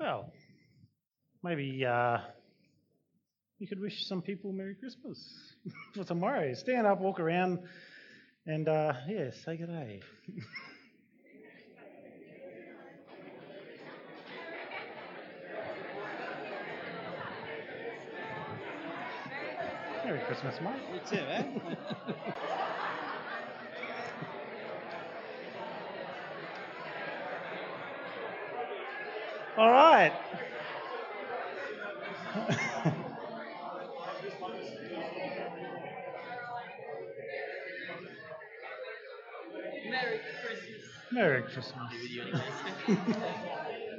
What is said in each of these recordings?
Well, maybe uh, you could wish some people Merry Christmas for tomorrow. Stand up, walk around, and uh, yeah, say good day. Merry Christmas, mate. You too, eh? All right. Merry Christmas. Merry Christmas.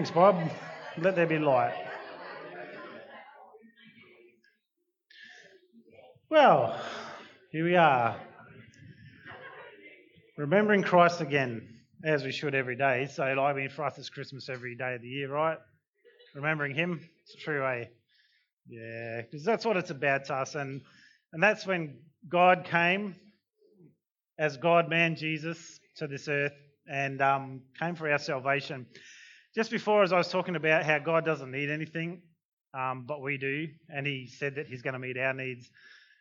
Thanks, Bob. Let there be light. Well, here we are. Remembering Christ again, as we should every day. So, I mean, for us, it's Christmas every day of the year, right? Remembering Him. It's a true, eh? Yeah, because that's what it's about to us. And, and that's when God came as God man Jesus to this earth and um, came for our salvation. Just before, as I was talking about how God doesn't need anything, um, but we do, and He said that He's going to meet our needs.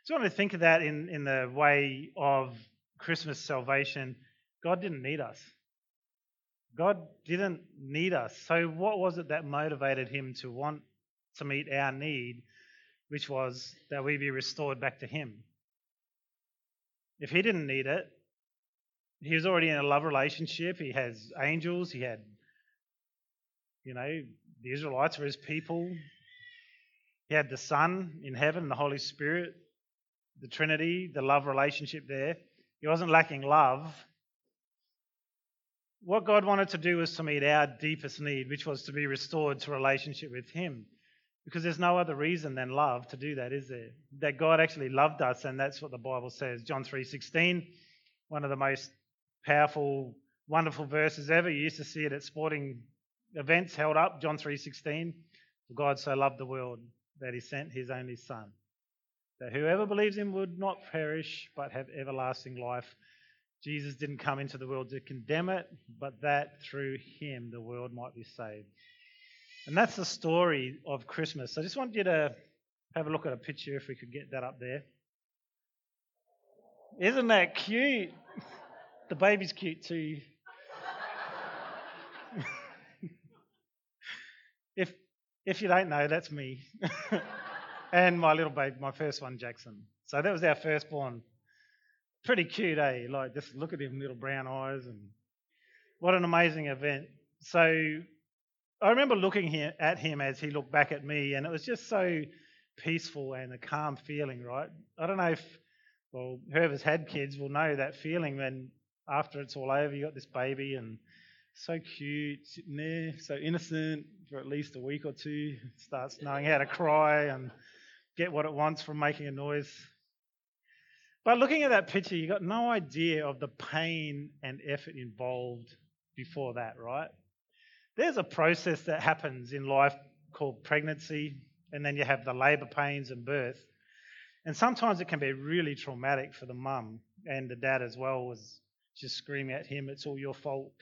So I want to think of that in, in the way of Christmas salvation. God didn't need us. God didn't need us. So what was it that motivated Him to want to meet our need, which was that we be restored back to Him? If He didn't need it, He was already in a love relationship. He has angels. He had you know, the Israelites were his people. He had the Son in heaven, the Holy Spirit, the Trinity, the love relationship there. He wasn't lacking love. What God wanted to do was to meet our deepest need, which was to be restored to relationship with Him. Because there's no other reason than love to do that, is there? That God actually loved us, and that's what the Bible says. John 3:16, one of the most powerful, wonderful verses ever. You used to see it at sporting events held up, John 3:16, for God so loved the world that he sent his only son, that whoever believes him would not perish but have everlasting life. Jesus didn't come into the world to condemn it, but that through him the world might be saved. And that's the story of Christmas. I just want you to have a look at a picture if we could get that up there. Isn't that cute? The baby's cute too. If if you don't know, that's me. and my little baby, my first one, Jackson. So that was our firstborn. Pretty cute, eh? Like just look at him, little brown eyes, and what an amazing event. So I remember looking at him as he looked back at me, and it was just so peaceful and a calm feeling, right? I don't know if, well, whoever's had kids will know that feeling when after it's all over, you got this baby and so cute, sitting there, so innocent for at least a week or two, starts knowing how to cry and get what it wants from making a noise. But looking at that picture, you got no idea of the pain and effort involved before that, right? There's a process that happens in life called pregnancy, and then you have the labour pains and birth. And sometimes it can be really traumatic for the mum and the dad as well, was just screaming at him, it's all your fault.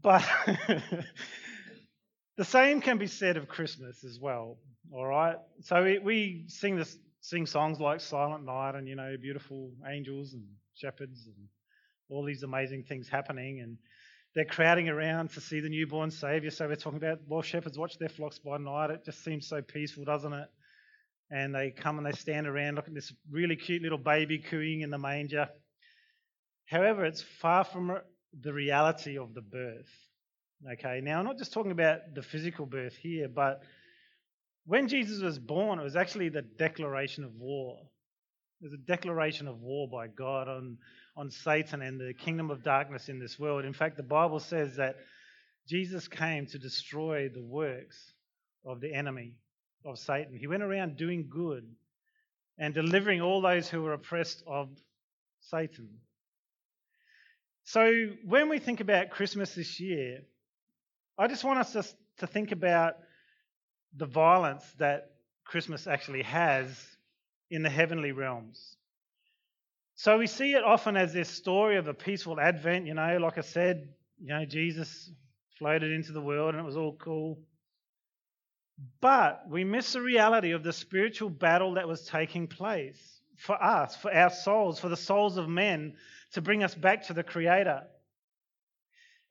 But the same can be said of Christmas as well. All right. So we, we sing this, sing songs like Silent Night and you know beautiful angels and shepherds and all these amazing things happening and they're crowding around to see the newborn Savior. So we're talking about well, shepherds watch their flocks by night. It just seems so peaceful, doesn't it? And they come and they stand around, look at this really cute little baby cooing in the manger. However, it's far from the reality of the birth. Okay, now I'm not just talking about the physical birth here, but when Jesus was born, it was actually the declaration of war. It was a declaration of war by God on, on Satan and the kingdom of darkness in this world. In fact, the Bible says that Jesus came to destroy the works of the enemy, of Satan. He went around doing good and delivering all those who were oppressed of Satan. So, when we think about Christmas this year, I just want us to, to think about the violence that Christmas actually has in the heavenly realms. So we see it often as this story of a peaceful advent, you know, like I said, you know, Jesus floated into the world and it was all cool. But we miss the reality of the spiritual battle that was taking place for us, for our souls, for the souls of men, to bring us back to the Creator.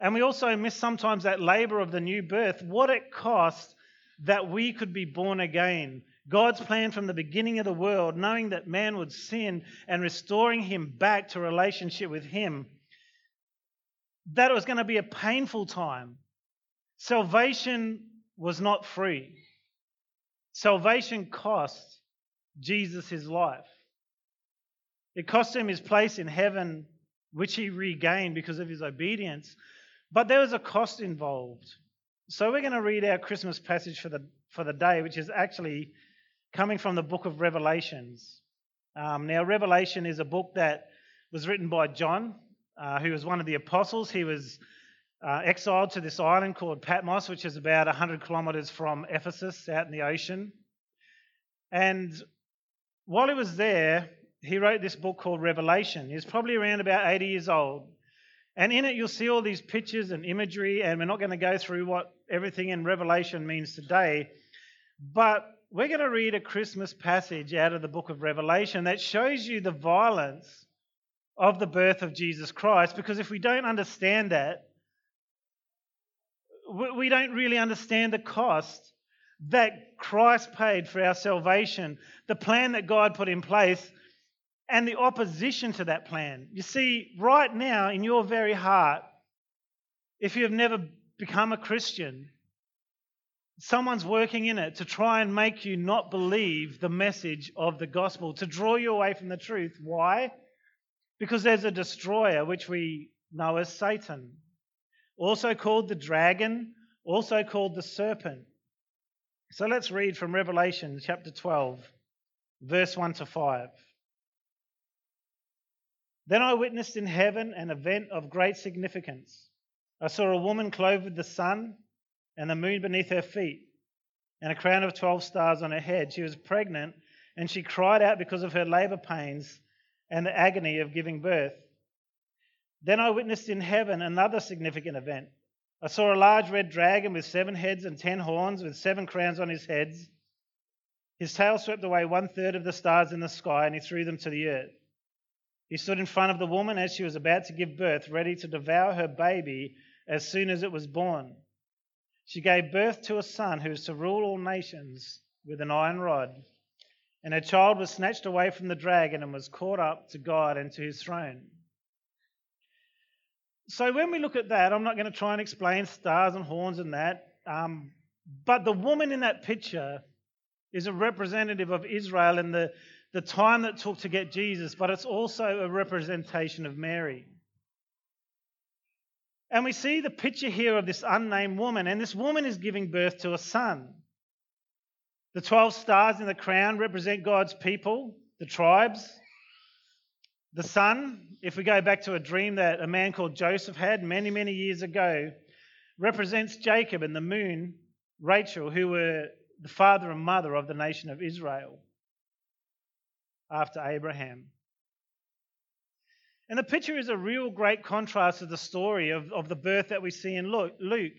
And we also miss sometimes that labor of the new birth, what it cost that we could be born again. God's plan from the beginning of the world, knowing that man would sin and restoring him back to relationship with him, that was going to be a painful time. Salvation was not free. Salvation cost Jesus his life. It cost him his place in heaven, which he regained because of his obedience. But there was a cost involved. So we're going to read our Christmas passage for the, for the day, which is actually coming from the book of Revelations. Um, now, Revelation is a book that was written by John, uh, who was one of the apostles. He was uh, exiled to this island called Patmos, which is about 100 kilometres from Ephesus out in the ocean. And while he was there, he wrote this book called Revelation. He's probably around about 80 years old. And in it, you'll see all these pictures and imagery, and we're not going to go through what everything in Revelation means today. But we're going to read a Christmas passage out of the book of Revelation that shows you the violence of the birth of Jesus Christ. Because if we don't understand that, we don't really understand the cost that Christ paid for our salvation, the plan that God put in place and the opposition to that plan. You see, right now in your very heart, if you have never become a Christian, someone's working in it to try and make you not believe the message of the gospel, to draw you away from the truth. Why? Because there's a destroyer, which we know as Satan, also called the dragon, also called the serpent. So let's read from Revelation chapter 12, verse 1 to 5. Then I witnessed in heaven an event of great significance. I saw a woman clothed with the sun and the moon beneath her feet, and a crown of 12 stars on her head. She was pregnant, and she cried out because of her labor pains and the agony of giving birth. Then I witnessed in heaven another significant event. I saw a large red dragon with seven heads and ten horns, with seven crowns on his heads. His tail swept away one third of the stars in the sky, and he threw them to the earth. He stood in front of the woman as she was about to give birth, ready to devour her baby as soon as it was born. She gave birth to a son who is to rule all nations with an iron rod. And her child was snatched away from the dragon and was caught up to God and to his throne. So, when we look at that, I'm not going to try and explain stars and horns and that, um, but the woman in that picture is a representative of Israel and the, the time that took to get Jesus, but it's also a representation of Mary. And we see the picture here of this unnamed woman, and this woman is giving birth to a son. The 12 stars in the crown represent God's people, the tribes. The sun, if we go back to a dream that a man called Joseph had many, many years ago, represents Jacob, and the moon, Rachel, who were the father and mother of the nation of Israel after Abraham. And the picture is a real great contrast to the story of, of the birth that we see in Luke,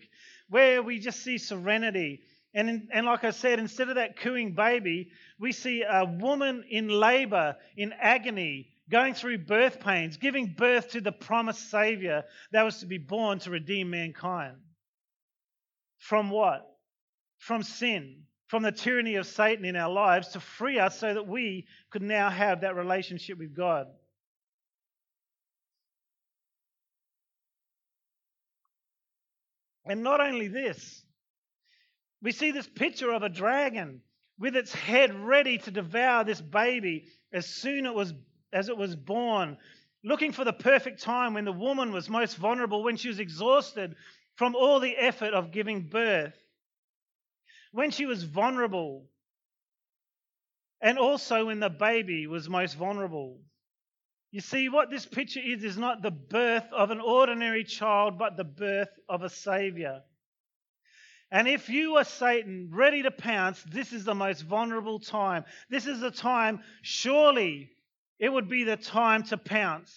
where we just see serenity. And, in, and like I said, instead of that cooing baby, we see a woman in labor, in agony, going through birth pains, giving birth to the promised Savior that was to be born to redeem mankind. From what? From sin, from the tyranny of Satan in our lives to free us so that we could now have that relationship with God. And not only this, we see this picture of a dragon with its head ready to devour this baby as soon it was, as it was born, looking for the perfect time when the woman was most vulnerable, when she was exhausted from all the effort of giving birth, when she was vulnerable, and also when the baby was most vulnerable. You see, what this picture is, is not the birth of an ordinary child, but the birth of a Savior. And if you are Satan, ready to pounce, this is the most vulnerable time. This is the time, surely it would be the time to pounce.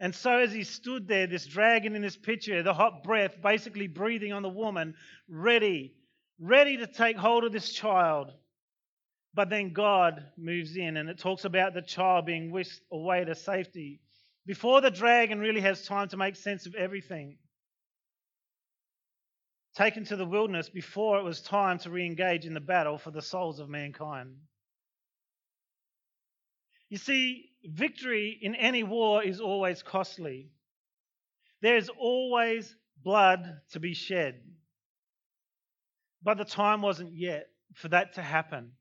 And so, as he stood there, this dragon in this picture, the hot breath basically breathing on the woman, ready, ready to take hold of this child. But then God moves in and it talks about the child being whisked away to safety before the dragon really has time to make sense of everything. Taken to the wilderness before it was time to re engage in the battle for the souls of mankind. You see, victory in any war is always costly. There is always blood to be shed. But the time wasn't yet for that to happen.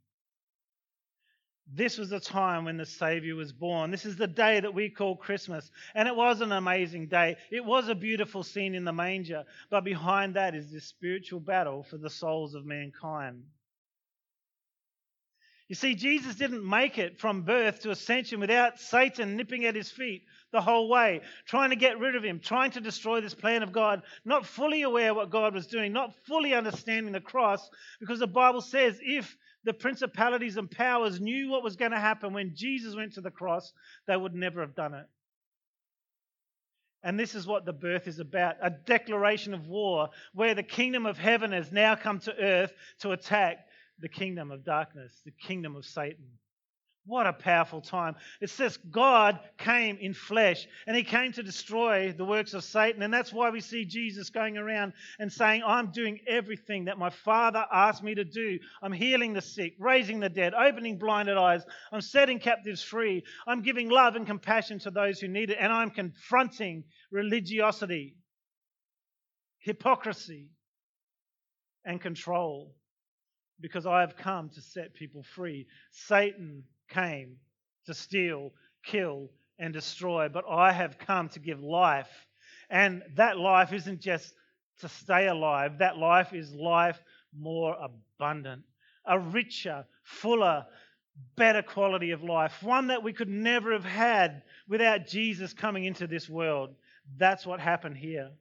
This was the time when the Savior was born. This is the day that we call Christmas. And it was an amazing day. It was a beautiful scene in the manger. But behind that is this spiritual battle for the souls of mankind. You see, Jesus didn't make it from birth to ascension without Satan nipping at his feet the whole way, trying to get rid of him, trying to destroy this plan of God, not fully aware what God was doing, not fully understanding the cross, because the Bible says if the principalities and powers knew what was going to happen when Jesus went to the cross, they would never have done it. And this is what the birth is about a declaration of war where the kingdom of heaven has now come to earth to attack the kingdom of darkness, the kingdom of Satan. What a powerful time. It says God came in flesh and he came to destroy the works of Satan. And that's why we see Jesus going around and saying, I'm doing everything that my Father asked me to do. I'm healing the sick, raising the dead, opening blinded eyes. I'm setting captives free. I'm giving love and compassion to those who need it. And I'm confronting religiosity, hypocrisy, and control because I have come to set people free. Satan came to steal, kill, and destroy, but I have come to give life. And that life isn't just to stay alive, that life is life more abundant, a richer, fuller, better quality of life, one that we could never have had without Jesus coming into this world. That's what happened here.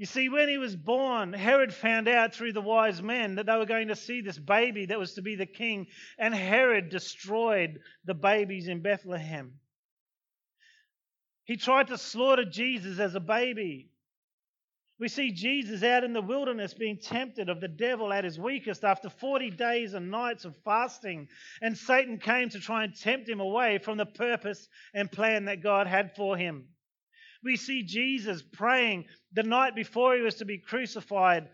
You see, when he was born, Herod found out through the wise men that they were going to see this baby that was to be the king, and Herod destroyed the babies in Bethlehem. He tried to slaughter Jesus as a baby. We see Jesus out in the wilderness being tempted of the devil at his weakest after 40 days and nights of fasting. And Satan came to try and tempt him away from the purpose and plan that God had for him. We see Jesus praying the night before he was to be crucified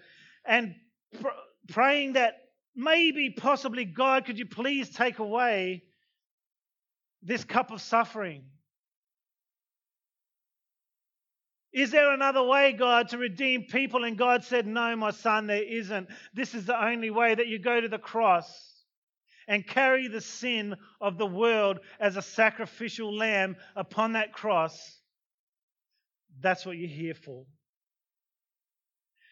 and pr- praying that maybe, possibly, God, could you please take away this cup of suffering? Is there another way, God, to redeem people? And God said, No, my son, there isn't. This is the only way that you go to the cross and carry the sin of the world as a sacrificial lamb upon that cross that's what you're here for.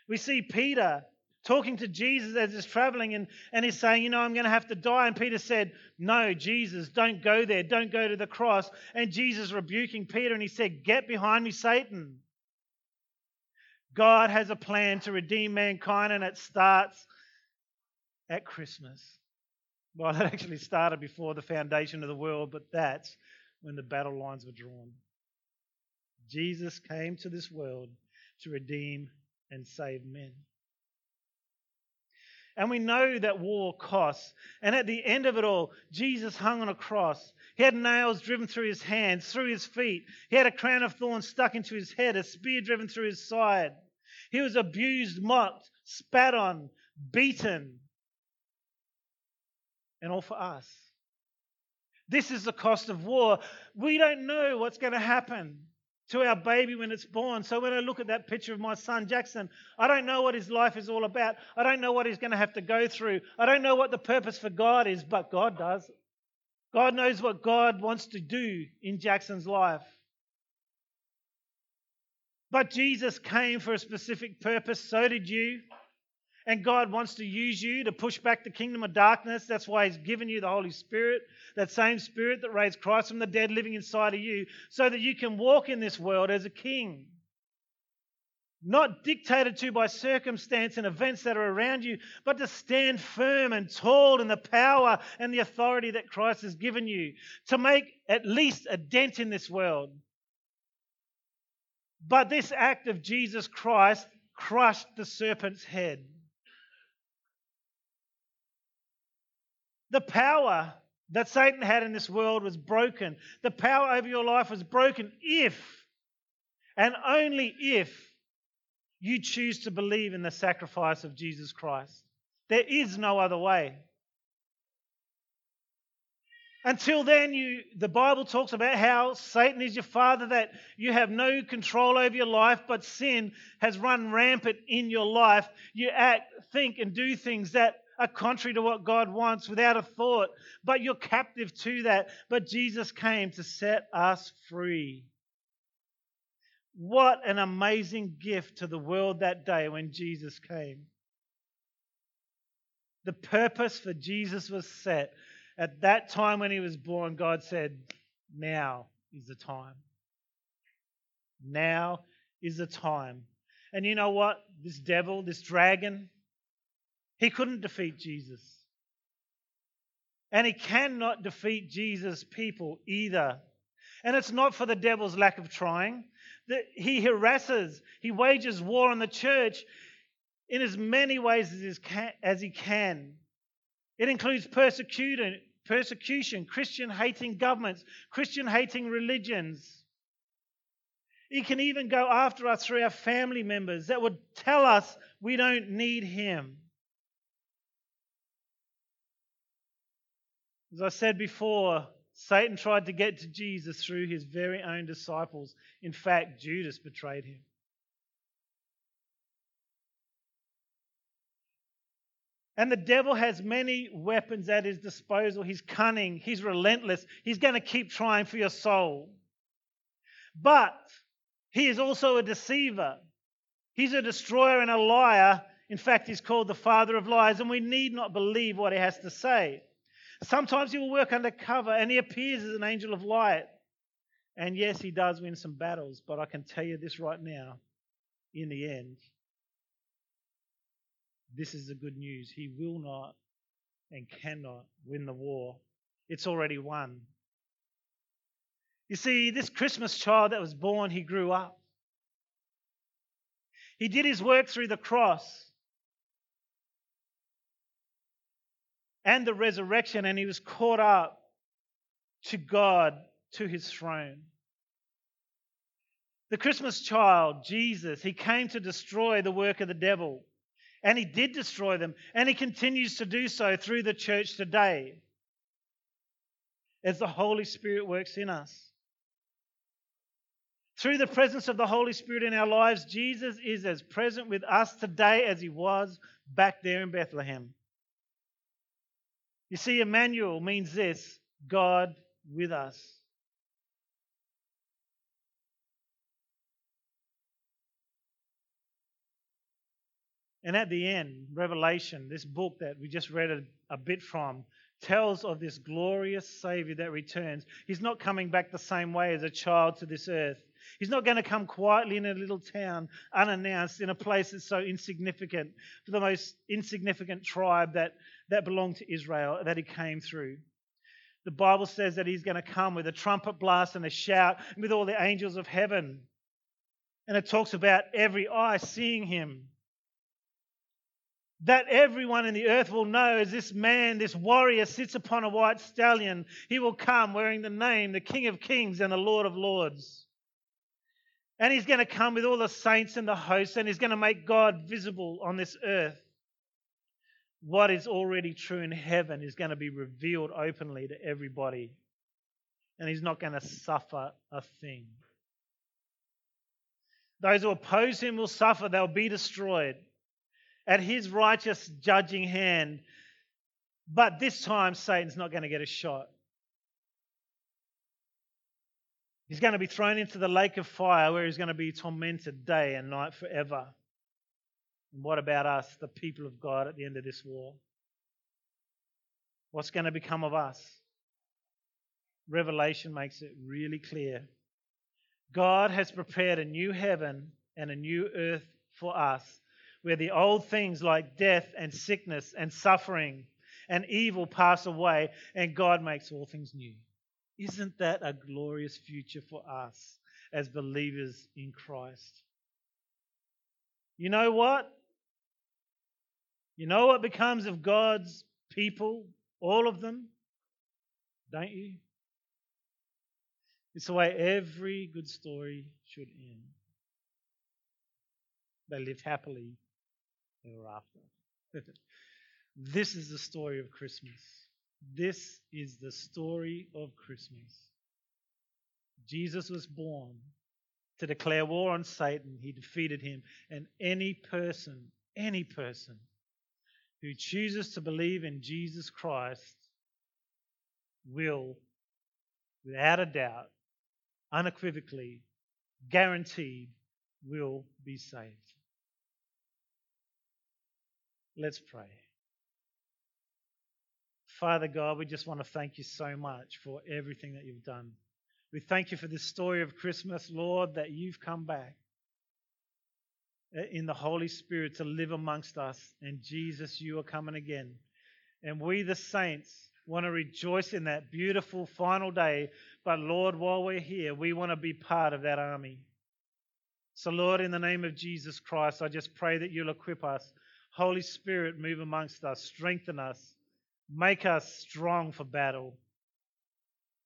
We see Peter talking to Jesus as he's traveling and, and he's saying, You know, I'm going to have to die. And Peter said, No, Jesus, don't go there. Don't go to the cross. And Jesus rebuking Peter and he said, Get behind me, Satan. God has a plan to redeem mankind and it starts at Christmas. Well, it actually started before the foundation of the world, but that's when the battle lines were drawn. Jesus came to this world to redeem and save men. And we know that war costs. And at the end of it all, Jesus hung on a cross. He had nails driven through his hands, through his feet. He had a crown of thorns stuck into his head, a spear driven through his side. He was abused, mocked, spat on, beaten. And all for us. This is the cost of war. We don't know what's going to happen. To our baby when it's born. So when I look at that picture of my son Jackson, I don't know what his life is all about. I don't know what he's going to have to go through. I don't know what the purpose for God is, but God does. God knows what God wants to do in Jackson's life. But Jesus came for a specific purpose, so did you. And God wants to use you to push back the kingdom of darkness. That's why He's given you the Holy Spirit, that same Spirit that raised Christ from the dead living inside of you, so that you can walk in this world as a king. Not dictated to by circumstance and events that are around you, but to stand firm and tall in the power and the authority that Christ has given you, to make at least a dent in this world. But this act of Jesus Christ crushed the serpent's head. The power that Satan had in this world was broken. The power over your life was broken if, and only if, you choose to believe in the sacrifice of Jesus Christ. There is no other way. Until then, you, the Bible talks about how Satan is your father, that you have no control over your life, but sin has run rampant in your life. You act, think, and do things that are contrary to what God wants without a thought, but you're captive to that. But Jesus came to set us free. What an amazing gift to the world that day when Jesus came. The purpose for Jesus was set. At that time when he was born, God said, Now is the time. Now is the time. And you know what? This devil, this dragon, he couldn't defeat Jesus. And he cannot defeat Jesus' people either. And it's not for the devil's lack of trying. That he harasses, he wages war on the church in as many ways as he can. It includes persecution, persecution Christian hating governments, Christian hating religions. He can even go after us through our family members that would tell us we don't need him. As I said before, Satan tried to get to Jesus through his very own disciples. In fact, Judas betrayed him. And the devil has many weapons at his disposal. He's cunning, he's relentless, he's going to keep trying for your soul. But he is also a deceiver. He's a destroyer and a liar. In fact, he's called the father of lies, and we need not believe what he has to say. Sometimes he will work undercover and he appears as an angel of light. And yes, he does win some battles, but I can tell you this right now in the end, this is the good news. He will not and cannot win the war, it's already won. You see, this Christmas child that was born, he grew up. He did his work through the cross. And the resurrection, and he was caught up to God, to his throne. The Christmas child, Jesus, he came to destroy the work of the devil. And he did destroy them. And he continues to do so through the church today as the Holy Spirit works in us. Through the presence of the Holy Spirit in our lives, Jesus is as present with us today as he was back there in Bethlehem. You see, Emmanuel means this God with us. And at the end, Revelation, this book that we just read a, a, bit from, tells of this glorious Savior that returns. He's not coming back the same way as a child to this earth. He's not going to come quietly in a little town, unannounced, in a place that's so insignificant, for the most insignificant tribe that, that belonged to Israel that he came through. The Bible says that he's going to come with a trumpet blast and a shout, and with all the angels of heaven. And it talks about every eye seeing him. That everyone in the earth will know as this man, this warrior, sits upon a white stallion. He will come wearing the name, the King of Kings and the Lord of Lords. And he's going to come with all the saints and the hosts, and he's going to make God visible on this earth. What is already true in heaven is going to be revealed openly to everybody. And he's not going to suffer a thing. Those who oppose him will suffer, they'll be destroyed. At his righteous judging hand, but this time Satan's not going to get a shot. He's going to be thrown into the lake of fire where he's going to be tormented day and night forever. And what about us, the people of God, at the end of this war? What's going to become of us? Revelation makes it really clear. God has prepared a new heaven and a new earth for us, where the old things like death and sickness and suffering and evil pass away, and God makes all things new. Isn't that a glorious future for us as believers in Christ? You know what? You know what becomes of God's people, all of them? Don't you? It's the way every good story should end. They lived happily ever after. this is the story of Christmas. This is the story of Christmas. Jesus was born to declare war on Satan. He defeated him. And any person, any person who chooses to believe in Jesus Christ will, without a doubt, unequivocally, guaranteed, will be saved. Let's pray. Father God, we just want to thank you so much for everything that you've done. We thank you for this story of Christmas, Lord, that you've come back in the Holy Spirit to live amongst us. And Jesus, you are coming again. And we, the saints, want to rejoice in that beautiful final day. But Lord, while we're here, we want to be part of that army. So, Lord, in the name of Jesus Christ, I just pray that you'll equip us. Holy Spirit, move amongst us, strengthen us, make us strong for battle.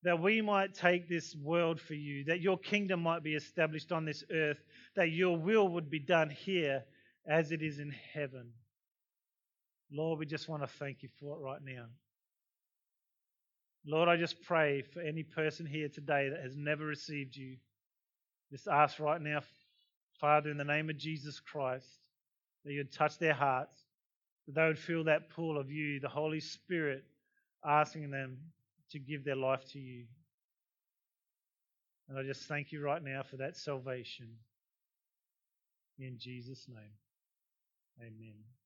That we might take this world for you, that your kingdom might be established on this earth, that your will would be done here as it is in heaven. Lord, we just want to thank you for it right now. Lord, I just pray for any person here today that has never received you. Just ask right now, Father, in the name of Jesus Christ, that you'd touch their hearts, that they would feel that pull of you, the Holy Spirit, asking them to give their life to you. And I just thank you right now for that salvation. In Jesus' name, amen.